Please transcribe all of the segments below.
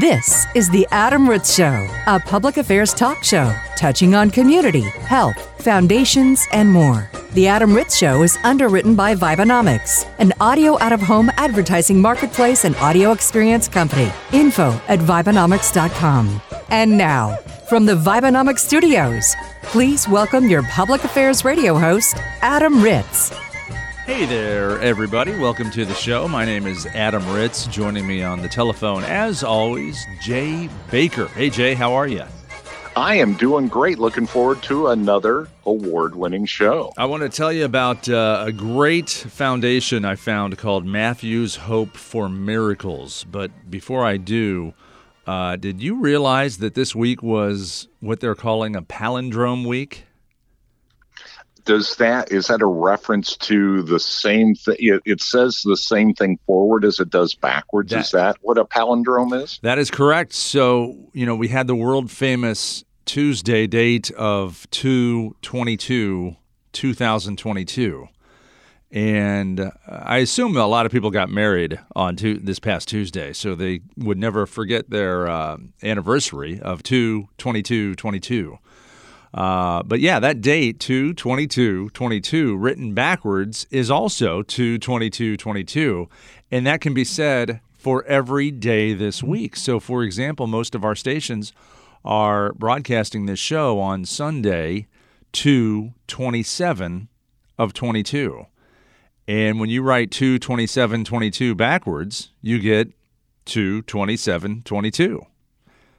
This is The Adam Ritz Show, a public affairs talk show touching on community, health, foundations, and more. The Adam Ritz Show is underwritten by Vibenomics, an audio out of home advertising marketplace and audio experience company. Info at Vibenomics.com. And now, from the Vibenomics studios, please welcome your public affairs radio host, Adam Ritz. Hey there, everybody. Welcome to the show. My name is Adam Ritz. Joining me on the telephone, as always, Jay Baker. Hey, Jay, how are you? I am doing great. Looking forward to another award winning show. I want to tell you about uh, a great foundation I found called Matthew's Hope for Miracles. But before I do, uh, did you realize that this week was what they're calling a palindrome week? Does that is that a reference to the same thing it, it, says the same thing forward as it does backwards that, is that what a palindrome is? That is correct. So you know we had the world famous tuesday date of 222 2022 and I assume a lot of people got married on two, this past Tuesday, so they would never forget their uh, anniversary of 2 22 22. Uh, but yeah, that date, 2 22 22, written backwards, is also 2 22 22. And that can be said for every day this week. So, for example, most of our stations are broadcasting this show on Sunday, 2 27 of 22. And when you write 2 27 22 backwards, you get 2 27 22.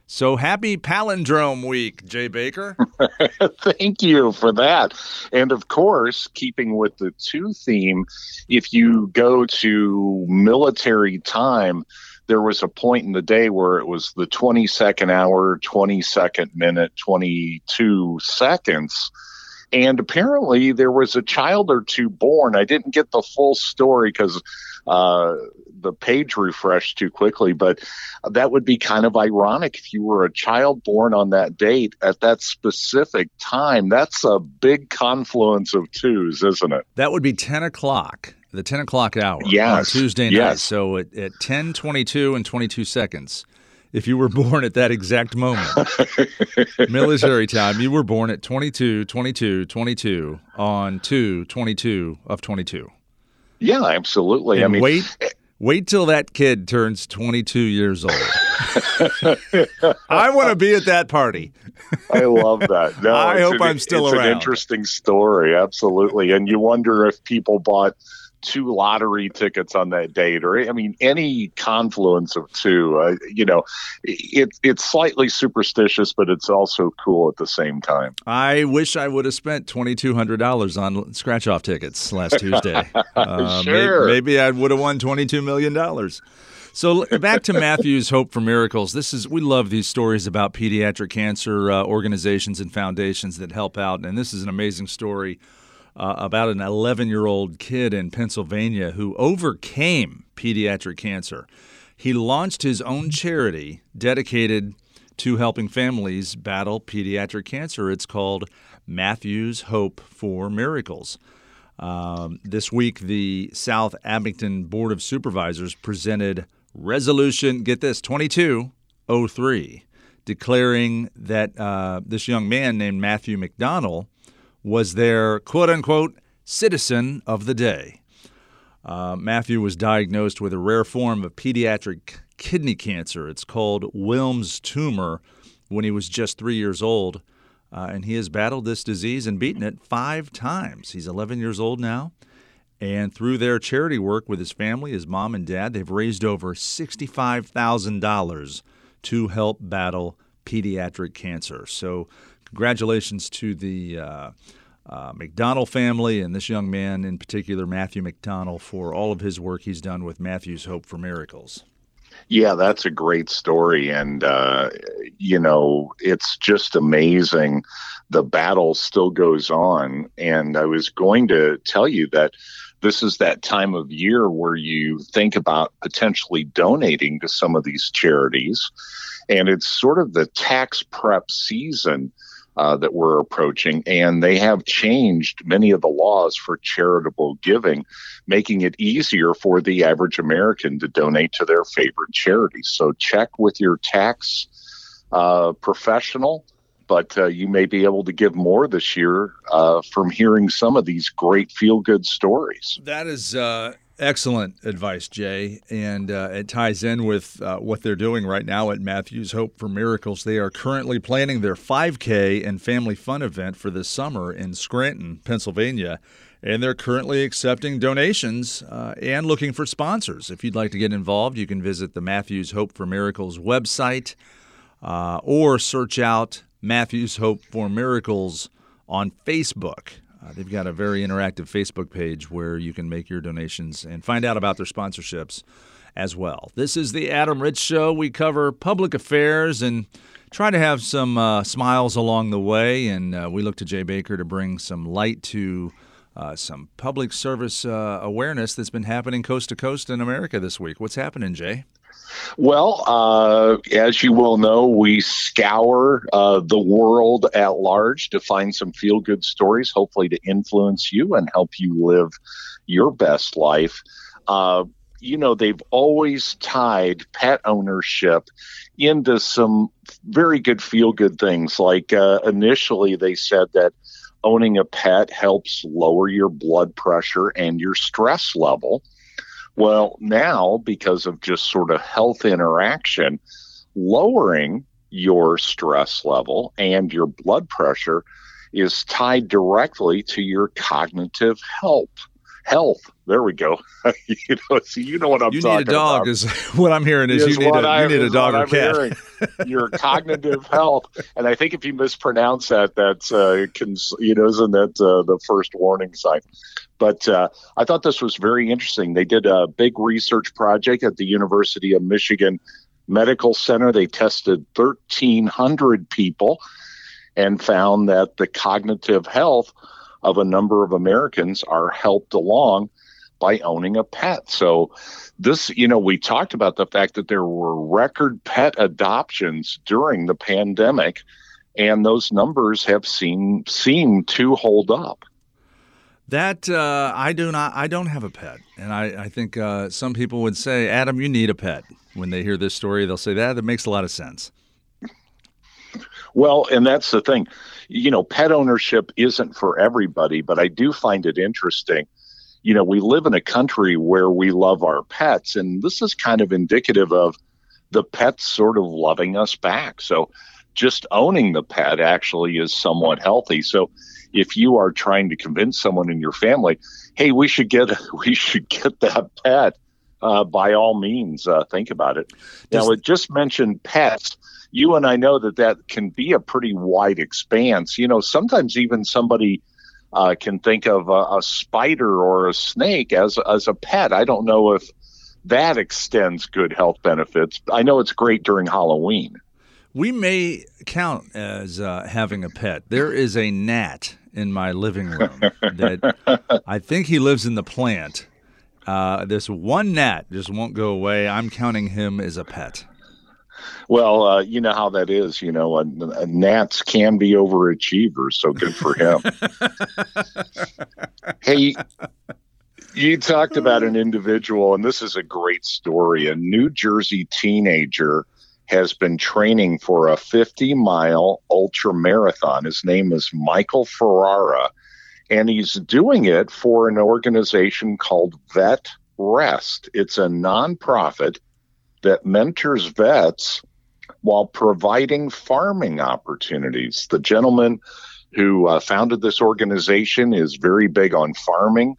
So happy Palindrome Week, Jay Baker. Thank you for that. And of course, keeping with the two theme, if you go to military time, there was a point in the day where it was the 22nd hour, 22nd minute, 22 seconds. And apparently there was a child or two born. I didn't get the full story because uh, the page refreshed too quickly, but that would be kind of ironic if you were a child born on that date at that specific time. That's a big confluence of twos, isn't it? That would be 10 o'clock, the 10 o'clock hour yes. on Tuesday night. Yes. So at, at 10 22 and 22 seconds, if you were born at that exact moment, military time, you were born at 22, 22, 22 on 2 22 of 22. Yeah, absolutely. And I mean, wait, eh, wait till that kid turns 22 years old. I want to be at that party. I love that. No, I hope an, I'm still it's around. It's an interesting story, absolutely. And you wonder if people bought two lottery tickets on that date, or I mean, any confluence of two. Uh, you know, it, it's slightly superstitious, but it's also cool at the same time. I wish I would have spent twenty two hundred dollars on scratch off tickets last Tuesday. Uh, sure. Maybe, maybe I would have won twenty two million dollars. So back to Matthew's Hope for Miracles. This is we love these stories about pediatric cancer uh, organizations and foundations that help out, and this is an amazing story uh, about an 11 year old kid in Pennsylvania who overcame pediatric cancer. He launched his own charity dedicated to helping families battle pediatric cancer. It's called Matthew's Hope for Miracles. Um, this week, the South Abington Board of Supervisors presented resolution, get this, 2203, declaring that uh, this young man named Matthew McDonald was their quote unquote citizen of the day. Uh, Matthew was diagnosed with a rare form of pediatric kidney cancer. It's called Wilms tumor when he was just three years old. Uh, and he has battled this disease and beaten it five times. He's 11 years old now. And through their charity work with his family, his mom and dad, they've raised over $65,000 to help battle pediatric cancer. So, congratulations to the uh, uh, McDonald family and this young man in particular, Matthew McDonald, for all of his work he's done with Matthew's Hope for Miracles. Yeah, that's a great story. And, uh, you know, it's just amazing. The battle still goes on. And I was going to tell you that this is that time of year where you think about potentially donating to some of these charities. And it's sort of the tax prep season uh, that we're approaching, and they have changed many of the laws for charitable giving, making it easier for the average American to donate to their favorite charities. So check with your tax uh, professional. But uh, you may be able to give more this year uh, from hearing some of these great feel good stories. That is uh, Excellent advice, Jay. And uh, it ties in with uh, what they're doing right now at Matthews Hope for Miracles. They are currently planning their 5K and Family Fun event for this summer in Scranton, Pennsylvania. And they're currently accepting donations uh, and looking for sponsors. If you'd like to get involved, you can visit the Matthews Hope for Miracles website uh, or search out Matthews Hope for Miracles on Facebook. Uh, they've got a very interactive Facebook page where you can make your donations and find out about their sponsorships as well. This is the Adam Ritz Show. We cover public affairs and try to have some uh, smiles along the way. And uh, we look to Jay Baker to bring some light to uh, some public service uh, awareness that's been happening coast to coast in America this week. What's happening, Jay? Well, uh, as you will know, we scour uh, the world at large to find some feel good stories, hopefully to influence you and help you live your best life. Uh, you know, they've always tied pet ownership into some very good feel good things. Like uh, initially, they said that owning a pet helps lower your blood pressure and your stress level. Well, now, because of just sort of health interaction, lowering your stress level and your blood pressure is tied directly to your cognitive health. Health. There we go. you know, see, you know what I'm you talking need a dog about. is what I'm hearing is, Is you need what a, I- you need a dog or I'm cat. hearing. your cognitive health. And I think if you mispronounce that, that's uh, cons- you know, isn't that uh, the first warning sign? But uh, I thought this was very interesting. They did a big research project at the University of Michigan Medical Center. They tested 1,300 people and found that the cognitive health of a number of Americans are helped along by owning a pet. So this, you know, we talked about the fact that there were record pet adoptions during the pandemic, and those numbers have seemed seem to hold up. That uh, I do not. I don't have a pet, and I, I think uh, some people would say, Adam, you need a pet. When they hear this story, they'll say that. That makes a lot of sense. Well, and that's the thing. You know, pet ownership isn't for everybody, but I do find it interesting. You know, we live in a country where we love our pets, and this is kind of indicative of the pets sort of loving us back. So just owning the pet actually is somewhat healthy. So if you are trying to convince someone in your family, hey, we should get we should get that pet, uh, by all means, uh, think about it. Now, Does- it just mentioned pets. You and I know that that can be a pretty wide expanse. You know, sometimes even somebody uh, can think of a, a spider or a snake as as a pet. I don't know if that extends good health benefits. I know it's great during Halloween. We may count as uh, having a pet. There is a gnat in my living room that I think he lives in the plant. Uh, this one gnat just won't go away. I'm counting him as a pet. Well, uh, you know how that is. You know, uh, uh, gnats can be overachievers, so good for him. hey, you talked about an individual, and this is a great story. A New Jersey teenager has been training for a 50 mile ultra marathon. His name is Michael Ferrara, and he's doing it for an organization called Vet Rest. It's a nonprofit that mentors vets while providing farming opportunities. The gentleman who uh, founded this organization is very big on farming.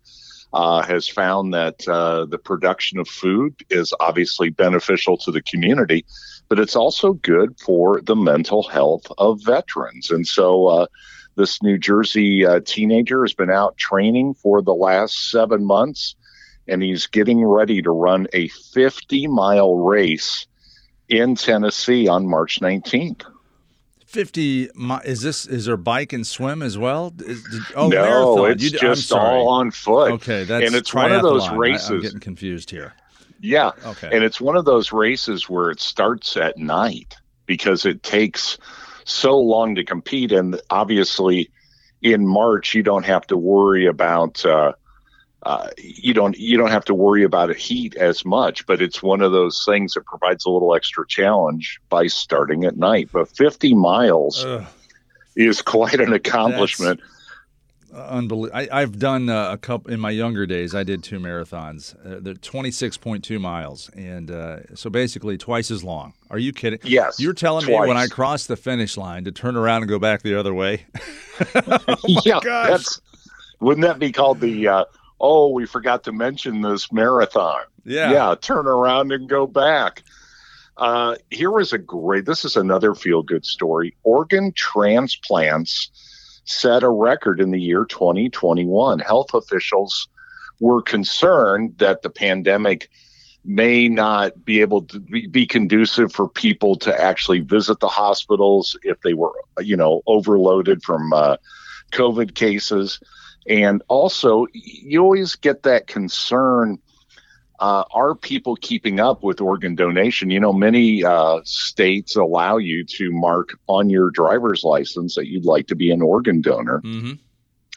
Uh, has found that uh, the production of food is obviously beneficial to the community, but it's also good for the mental health of veterans. And so, uh, this New Jersey uh, teenager has been out training for the last seven months, and he's getting ready to run a 50 mile race in Tennessee on March 19th. 50 mi- is this is there bike and swim as well? Is, did, oh, no, marathon. it's You just all on foot. Okay, that's and it's one of those triathlon. I- races. I'm getting confused here. Yeah. Okay. And it's one of those races where it starts at night because it takes so long to compete. And obviously, in March, you don't have to worry about. Uh, uh, you don't you don't have to worry about a heat as much, but it's one of those things that provides a little extra challenge by starting at night. But 50 miles Ugh. is quite an accomplishment. That's unbelievable. I, have done uh, a couple in my younger days. I did two marathons. Uh, they're 26.2 miles, and uh, so basically twice as long. Are you kidding? Yes. You're telling twice. me when I cross the finish line to turn around and go back the other way? oh yeah, gosh. that's wouldn't that be called the? Oh, we forgot to mention this marathon. Yeah. Yeah. Turn around and go back. Uh, here was a great. This is another feel good story. Organ transplants set a record in the year 2021. Health officials were concerned that the pandemic may not be able to be conducive for people to actually visit the hospitals if they were, you know, overloaded from uh, COVID cases. And also, you always get that concern uh, are people keeping up with organ donation? You know, many uh, states allow you to mark on your driver's license that you'd like to be an organ donor. Mm-hmm.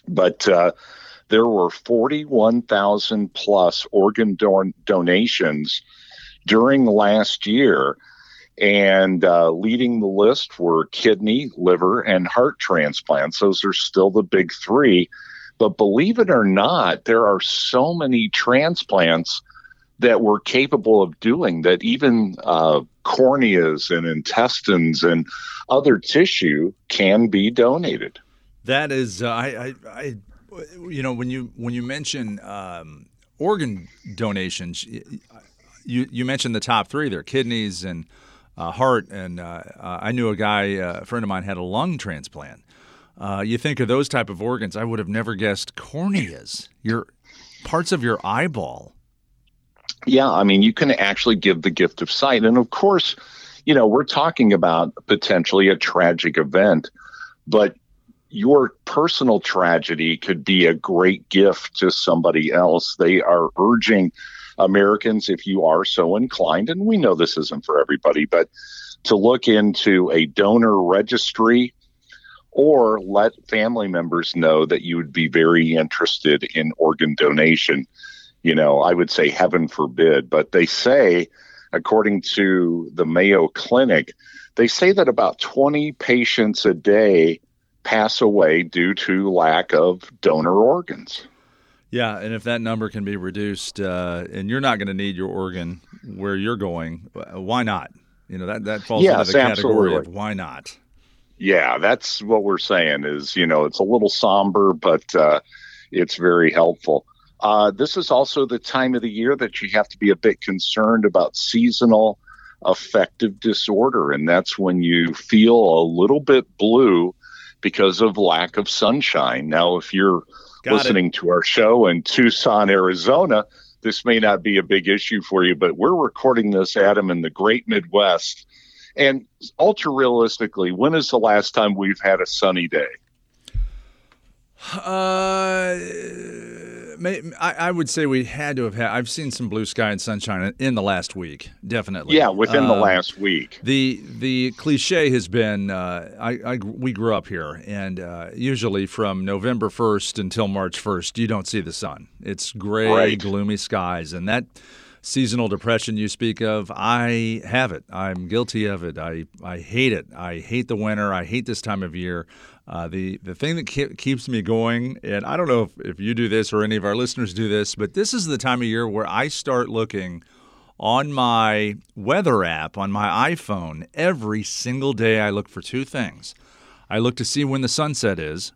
But uh, there were 41,000 plus organ don- donations during last year. And uh, leading the list were kidney, liver, and heart transplants. Those are still the big three. But believe it or not, there are so many transplants that we're capable of doing that even uh, corneas and intestines and other tissue can be donated. That is, uh, I, I, I, you know, when you when you mention um, organ donations, you you mentioned the top three there: kidneys and uh, heart. And uh, uh, I knew a guy, uh, a friend of mine, had a lung transplant. Uh, you think of those type of organs, I would have never guessed corneas. Your parts of your eyeball yeah, I mean, you can actually give the gift of sight. And of course, you know, we're talking about potentially a tragic event, but your personal tragedy could be a great gift to somebody else. They are urging Americans, if you are so inclined, and we know this isn't for everybody, but to look into a donor registry or let family members know that you would be very interested in organ donation you know, I would say heaven forbid, but they say, according to the Mayo Clinic, they say that about 20 patients a day pass away due to lack of donor organs. Yeah, and if that number can be reduced, uh, and you're not going to need your organ where you're going, why not? You know that that falls yes, into the category absolutely. of why not. Yeah, that's what we're saying. Is you know it's a little somber, but uh, it's very helpful. Uh, this is also the time of the year that you have to be a bit concerned about seasonal affective disorder, and that's when you feel a little bit blue because of lack of sunshine. Now, if you're Got listening it. to our show in Tucson, Arizona, this may not be a big issue for you, but we're recording this, Adam, in the great Midwest. And ultra realistically, when is the last time we've had a sunny day? Uh I, I, would say we had to have had. I've seen some blue sky and sunshine in the last week, definitely. Yeah, within the um, last week. The the cliche has been uh, I, I, we grew up here, and uh, usually from November first until March first, you don't see the sun. It's gray, right. gloomy skies, and that seasonal depression you speak of, I have it. I'm guilty of it. I I hate it. I hate the winter. I hate this time of year. Uh, the the thing that ke- keeps me going, and I don't know if, if you do this or any of our listeners do this, but this is the time of year where I start looking on my weather app on my iPhone every single day. I look for two things. I look to see when the sunset is,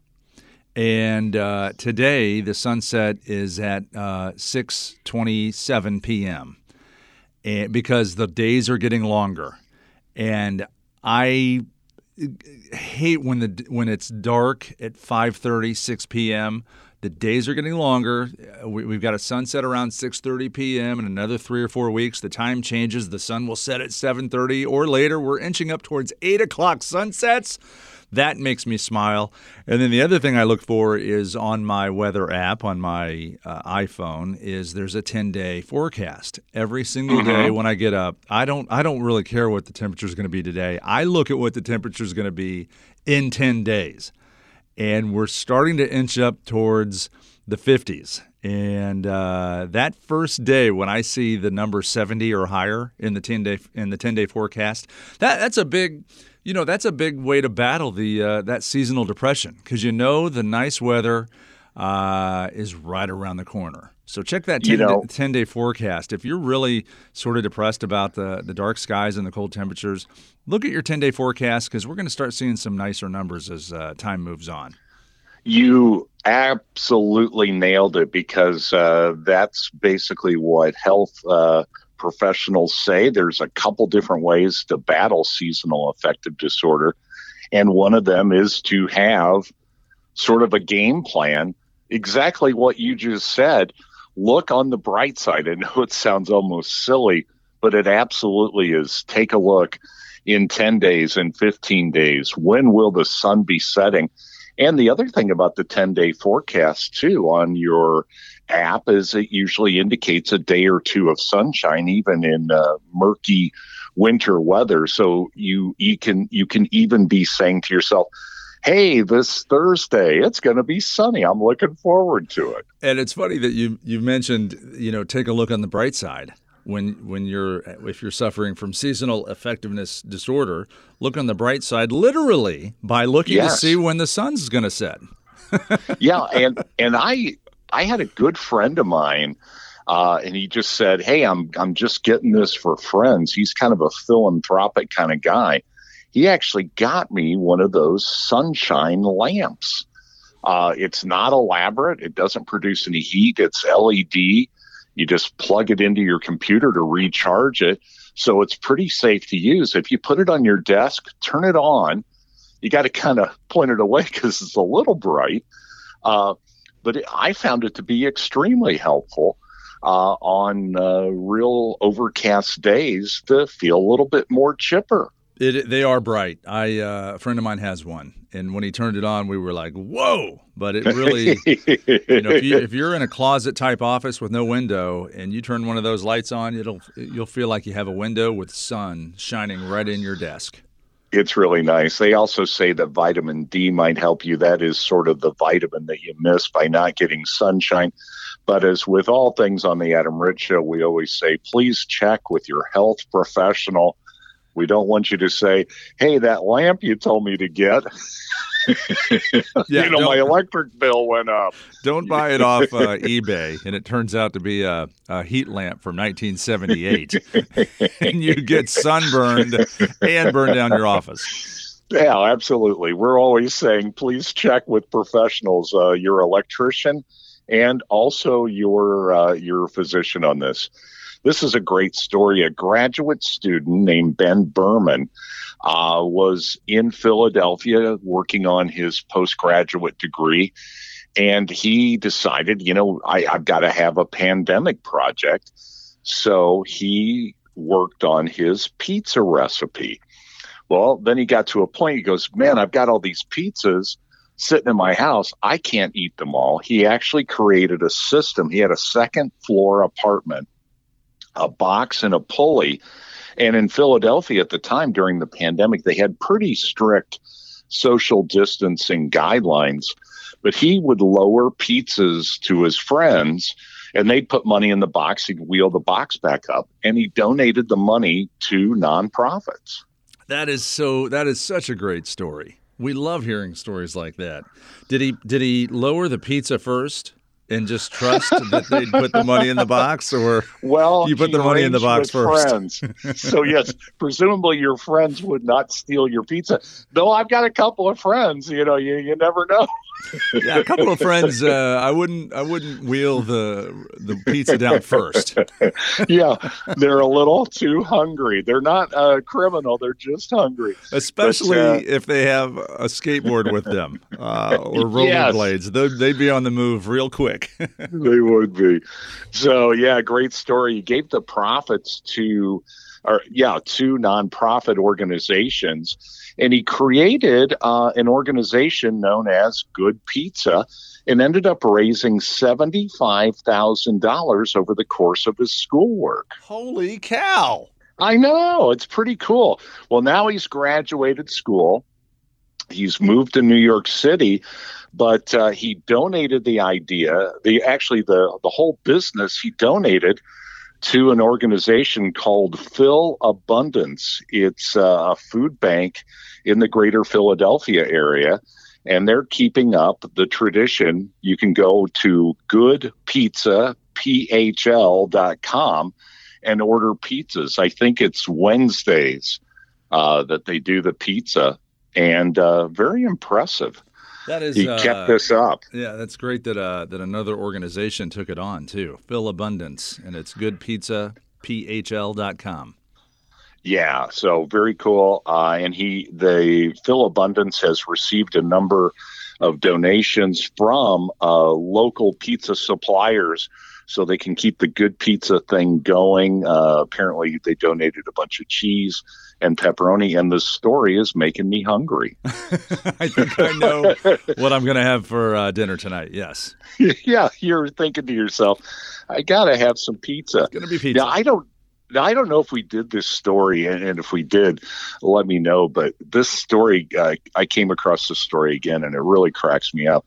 and uh, today the sunset is at uh, 6:27 p.m. And because the days are getting longer, and I hate when the when it's dark at 5:30, 6 p.m. The days are getting longer. We, have got a sunset around 6:30 p.m. in another three or four weeks. The time changes. The sun will set at 7:30 or later. We're inching up towards eight o'clock sunsets. That makes me smile. And then the other thing I look for is on my weather app on my uh, iPhone is there's a 10-day forecast. Every single mm-hmm. day when I get up, I don't I don't really care what the temperature is going to be today. I look at what the temperature is going to be in 10 days. And we're starting to inch up towards the 50s. And uh, that first day when I see the number 70 or higher in the 10 day in the 10 day forecast, that that's a big you know that's a big way to battle the uh, that seasonal depression because you know the nice weather uh, is right around the corner. So check that 10, you know, 10 day forecast. If you're really sort of depressed about the, the dark skies and the cold temperatures, look at your 10 day forecast because we're going to start seeing some nicer numbers as uh, time moves on. You absolutely nailed it because uh, that's basically what health uh, professionals say. There's a couple different ways to battle seasonal affective disorder. And one of them is to have sort of a game plan, exactly what you just said. Look on the bright side. I know it sounds almost silly, but it absolutely is. Take a look in 10 days, in 15 days. When will the sun be setting? And the other thing about the 10 day forecast, too, on your app is it usually indicates a day or two of sunshine, even in uh, murky winter weather. So you, you can you can even be saying to yourself, hey, this Thursday it's going to be sunny. I'm looking forward to it. And it's funny that you you mentioned you know take a look on the bright side when when you're if you're suffering from seasonal affectiveness disorder, look on the bright side literally by looking yes. to see when the sun's going to set. yeah, and and I I had a good friend of mine uh, and he just said, "Hey, I'm I'm just getting this for friends." He's kind of a philanthropic kind of guy. He actually got me one of those sunshine lamps. Uh, it's not elaborate. It doesn't produce any heat. It's LED. You just plug it into your computer to recharge it. So it's pretty safe to use. If you put it on your desk, turn it on. You got to kind of point it away because it's a little bright. Uh, but it, I found it to be extremely helpful uh, on uh, real overcast days to feel a little bit more chipper. It, they are bright. I uh, a friend of mine has one, and when he turned it on, we were like, "Whoa!" But it really, you know, if, you, you're in a closet type office with no window and you turn one of those lights on, it'll you'll feel like you have a window with sun shining right in your desk. It's really nice. They also say that vitamin D might help you. That is sort of the vitamin that you miss by not getting sunshine. But as with all things on the Adam Ritz Show, we always say, please check with your health professional we don't want you to say, "Hey, that lamp you told me to get." yeah, you know, my electric bill went up. Don't buy it off uh, eBay, and it turns out to be a, a heat lamp from 1978, and you get sunburned and burn down your office. Yeah, absolutely. We're always saying, please check with professionals, uh, your electrician, and also your uh, your physician on this. This is a great story. A graduate student named Ben Berman uh, was in Philadelphia working on his postgraduate degree. And he decided, you know, I, I've got to have a pandemic project. So he worked on his pizza recipe. Well, then he got to a point, he goes, Man, I've got all these pizzas sitting in my house. I can't eat them all. He actually created a system. He had a second floor apartment a box and a pulley. And in Philadelphia at the time during the pandemic, they had pretty strict social distancing guidelines. But he would lower pizzas to his friends and they'd put money in the box. He'd wheel the box back up and he donated the money to nonprofits. That is so, that is such a great story. We love hearing stories like that. Did he did he lower the pizza first? And just trust that they'd put the money in the box, or well, you put the money in the box first. Friends. so yes, presumably your friends would not steal your pizza. Though I've got a couple of friends, you know, you you never know yeah, a couple of friends. Uh, I wouldn't. I wouldn't wheel the the pizza down first. yeah, they're a little too hungry. They're not a criminal. They're just hungry. Especially but, uh, if they have a skateboard with them uh, or rollerblades. Yes. They'd, they'd be on the move real quick. they would be. So yeah, great story. You gave the profits to or yeah, two nonprofit organizations, and he created uh, an organization known as Good Pizza, and ended up raising seventy five thousand dollars over the course of his schoolwork. Holy cow! I know it's pretty cool. Well, now he's graduated school. He's moved to New York City, but uh, he donated the idea. The actually the the whole business he donated to an organization called Philabundance. It's a food bank in the greater Philadelphia area, and they're keeping up the tradition. You can go to goodpizzaphl.com and order pizzas. I think it's Wednesdays uh, that they do the pizza, and uh, very impressive. That is, he uh, kept this up. Yeah, that's great that uh, that another organization took it on too. Philabundance, and it's goodpizzaphl.com. Yeah, so very cool. Uh, and he, the Philabundance, has received a number of donations from uh, local pizza suppliers so they can keep the good pizza thing going. Uh, apparently, they donated a bunch of cheese and pepperoni, and the story is making me hungry. I think I know what I'm going to have for uh, dinner tonight. Yes. yeah, you're thinking to yourself, I got to have some pizza. It's going to be pizza. Now, I don't. I don't know if we did this story, and, and if we did, let me know. But this story, uh, I came across this story again, and it really cracks me up.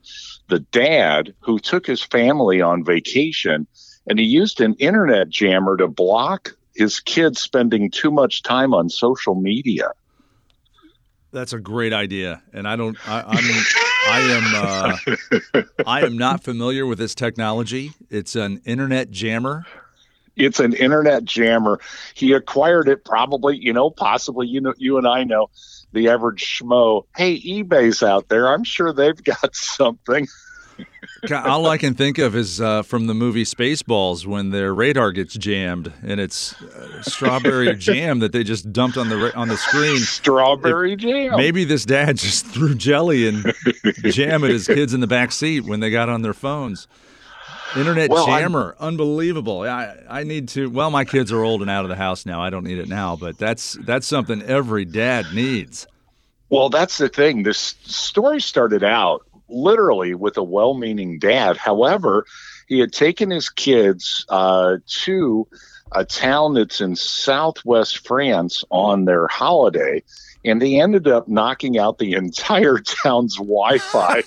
The dad who took his family on vacation, and he used an internet jammer to block his kids spending too much time on social media. That's a great idea, and I don't. I, I'm. I am. Uh, I am not familiar with this technology. It's an internet jammer. It's an internet jammer. He acquired it probably, you know, possibly. You know, you and I know the average schmo. Hey, eBay's out there. I'm sure they've got something. All I can think of is uh, from the movie Spaceballs when their radar gets jammed and it's uh, strawberry jam that they just dumped on the on the screen. Strawberry it, jam. Maybe this dad just threw jelly and jam at his kids in the back seat when they got on their phones. Internet well, jammer, I'm, unbelievable. I I need to. Well, my kids are old and out of the house now. I don't need it now, but that's that's something every dad needs. Well, that's the thing. This story started out literally with a well meaning dad. However, he had taken his kids uh, to a town that's in southwest France on their holiday, and they ended up knocking out the entire town's Wi Fi.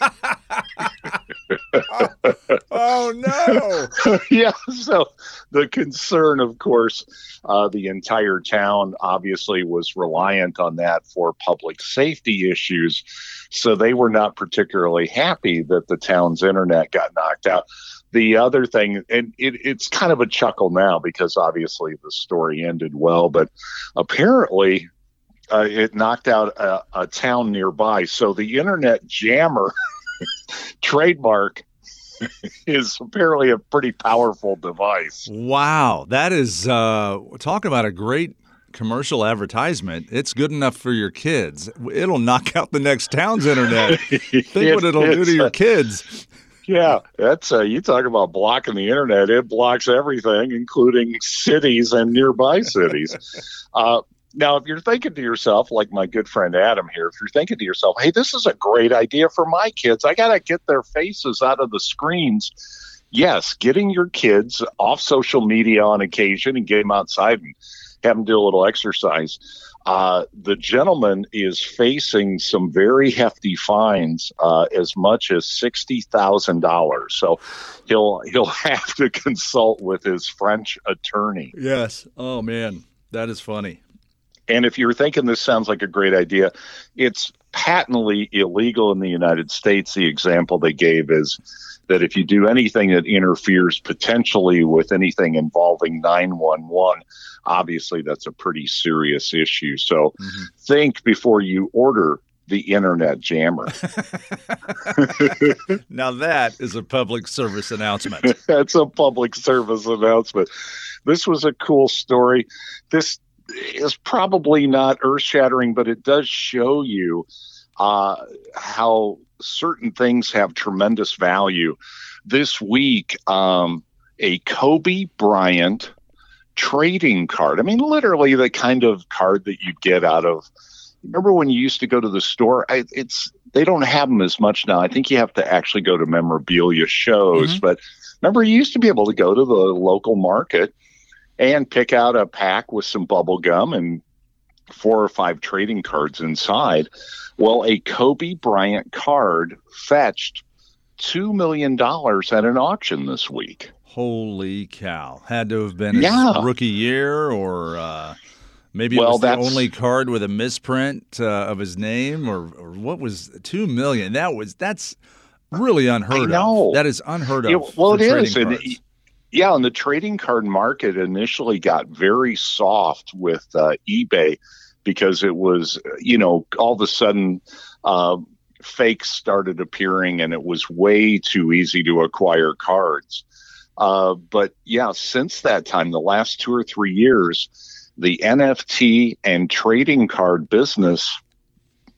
oh, no. yeah. So the concern, of course, uh, the entire town obviously was reliant on that for public safety issues. So they were not particularly happy that the town's internet got knocked out. The other thing, and it, it's kind of a chuckle now because obviously the story ended well, but apparently uh, it knocked out a, a town nearby. So the internet jammer trademark is apparently a pretty powerful device. Wow, that is uh, talk about a great commercial advertisement. It's good enough for your kids. It'll knock out the next town's internet. Think it, what it'll do to your kids. Yeah, that's uh, you talk about blocking the internet. It blocks everything, including cities and nearby cities. Uh, now, if you're thinking to yourself, like my good friend Adam here, if you're thinking to yourself, hey, this is a great idea for my kids, I got to get their faces out of the screens. Yes, getting your kids off social media on occasion and get them outside and have them do a little exercise. Uh, the gentleman is facing some very hefty fines, uh, as much as sixty thousand dollars. So he'll he'll have to consult with his French attorney. Yes. Oh man, that is funny. And if you're thinking this sounds like a great idea, it's patently illegal in the United States. The example they gave is that if you do anything that interferes potentially with anything involving 911, obviously that's a pretty serious issue. So mm-hmm. think before you order the internet jammer. now that is a public service announcement. That's a public service announcement. This was a cool story. This is probably not earth shattering, but it does show you uh, how certain things have tremendous value. This week, um, a Kobe Bryant trading card. I mean, literally the kind of card that you get out of. Remember when you used to go to the store? I, it's they don't have them as much now. I think you have to actually go to memorabilia shows, mm-hmm. but remember you used to be able to go to the local market and pick out a pack with some bubble gum and four or five trading cards inside. Well, a Kobe Bryant card fetched $2 million at an auction this week. Holy cow. Had to have been his yeah. rookie year or uh, maybe well, it was the only card with a misprint uh, of his name or, or what was 2 million. That was that's really unheard of. That is unheard of. It, well, it is. And yeah, and the trading card market initially got very soft with uh, eBay because it was, you know, all of a sudden uh, fakes started appearing and it was way too easy to acquire cards. Uh, but yeah, since that time, the last two or three years, the NFT and trading card business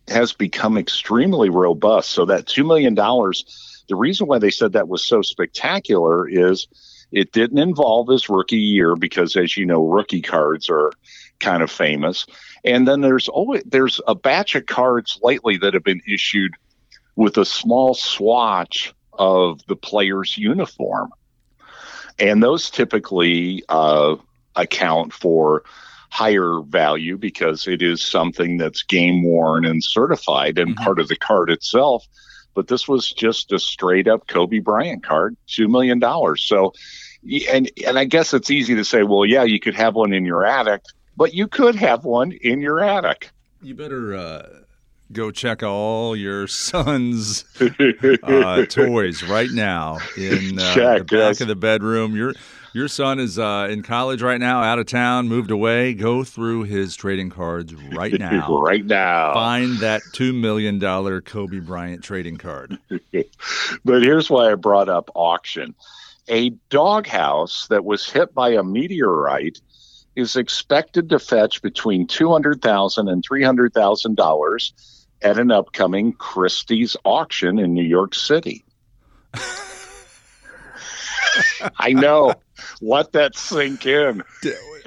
has become extremely robust. So that $2 million, the reason why they said that was so spectacular is it didn't involve his rookie year because, as you know, rookie cards are kind of famous. And then there's always there's a batch of cards lately that have been issued with a small swatch of the player's uniform, and those typically uh, account for higher value because it is something that's game worn and certified and mm-hmm. part of the card itself. But this was just a straight up Kobe Bryant card, two million dollars. So, and and I guess it's easy to say, well, yeah, you could have one in your attic but you could have one in your attic. You better uh, go check all your son's uh, toys right now in uh, check, the back yes. of the bedroom. Your your son is uh, in college right now, out of town, moved away. Go through his trading cards right now. right now. Find that $2 million Kobe Bryant trading card. but here's why I brought up auction. A doghouse that was hit by a meteorite – is expected to fetch between $200,000 and $300,000 at an upcoming Christie's auction in New York City. I know. Let that sink in.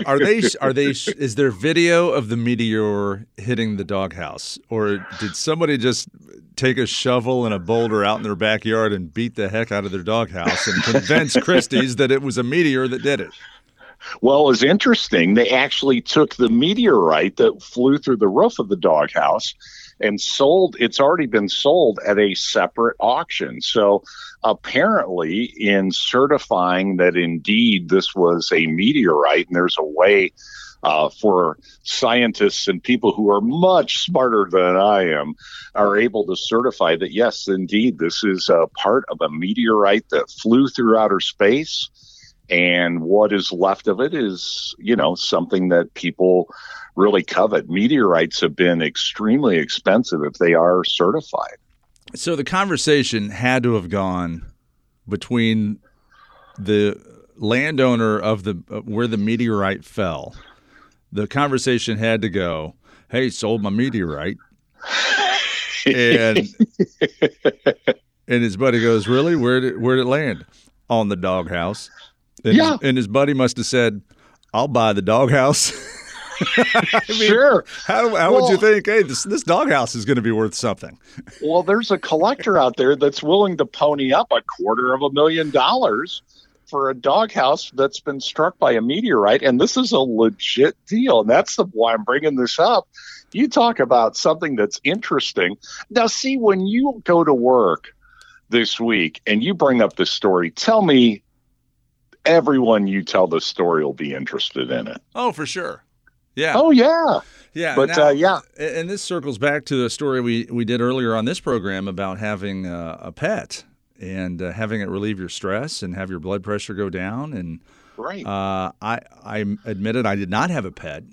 Are they? Are they? Is there video of the meteor hitting the doghouse, or did somebody just take a shovel and a boulder out in their backyard and beat the heck out of their doghouse and convince Christie's that it was a meteor that did it? Well, it was interesting. They actually took the meteorite that flew through the roof of the doghouse and sold it's already been sold at a separate auction. So apparently in certifying that indeed this was a meteorite and there's a way uh, for scientists and people who are much smarter than I am are able to certify that yes, indeed, this is a part of a meteorite that flew through outer space and what is left of it is you know something that people really covet. Meteorites have been extremely expensive if they are certified. So the conversation had to have gone between the landowner of the uh, where the meteorite fell. The conversation had to go hey sold my meteorite. And and his buddy goes really? Where did where did it land? On the doghouse and yeah. His, and his buddy must have said, I'll buy the doghouse. I mean, sure. How, how well, would you think? Hey, this this doghouse is going to be worth something. well, there's a collector out there that's willing to pony up a quarter of a million dollars for a doghouse that's been struck by a meteorite, and this is a legit deal. And that's the why I'm bringing this up. You talk about something that's interesting. Now, see, when you go to work this week and you bring up this story, tell me everyone you tell the story will be interested in it. Oh, for sure. Yeah. Oh, yeah. Yeah. But now, uh, yeah. And this circles back to the story we, we did earlier on this program about having uh, a pet and uh, having it relieve your stress and have your blood pressure go down. And right. Uh, I, I admitted I did not have a pet,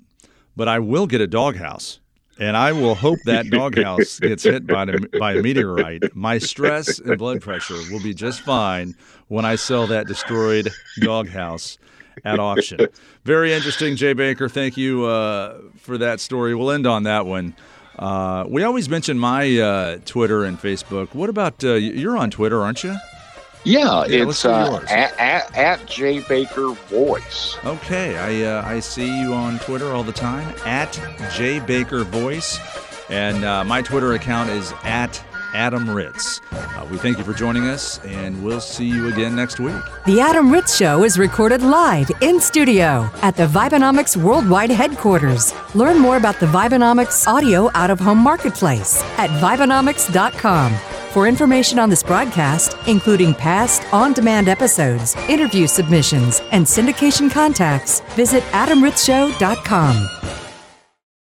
but I will get a doghouse and I will hope that doghouse gets hit by, a, by a meteorite. My stress and blood pressure will be just fine when I sell that destroyed doghouse at auction. Very interesting, Jay Baker. Thank you uh, for that story. We'll end on that one. Uh, we always mention my uh, Twitter and Facebook. What about uh, you're on Twitter, aren't you? Yeah, Yeah, it's uh, at, at at J Baker Voice. Okay, I uh, I see you on Twitter all the time at J Baker Voice, and uh, my Twitter account is at Adam Ritz. Uh, we thank you for joining us, and we'll see you again next week. The Adam Ritz Show is recorded live in studio at the Vibenomics Worldwide headquarters. Learn more about the Vibenomics audio out of home marketplace at Vibenomics.com. For information on this broadcast, including past on demand episodes, interview submissions, and syndication contacts, visit AdamRitzShow.com.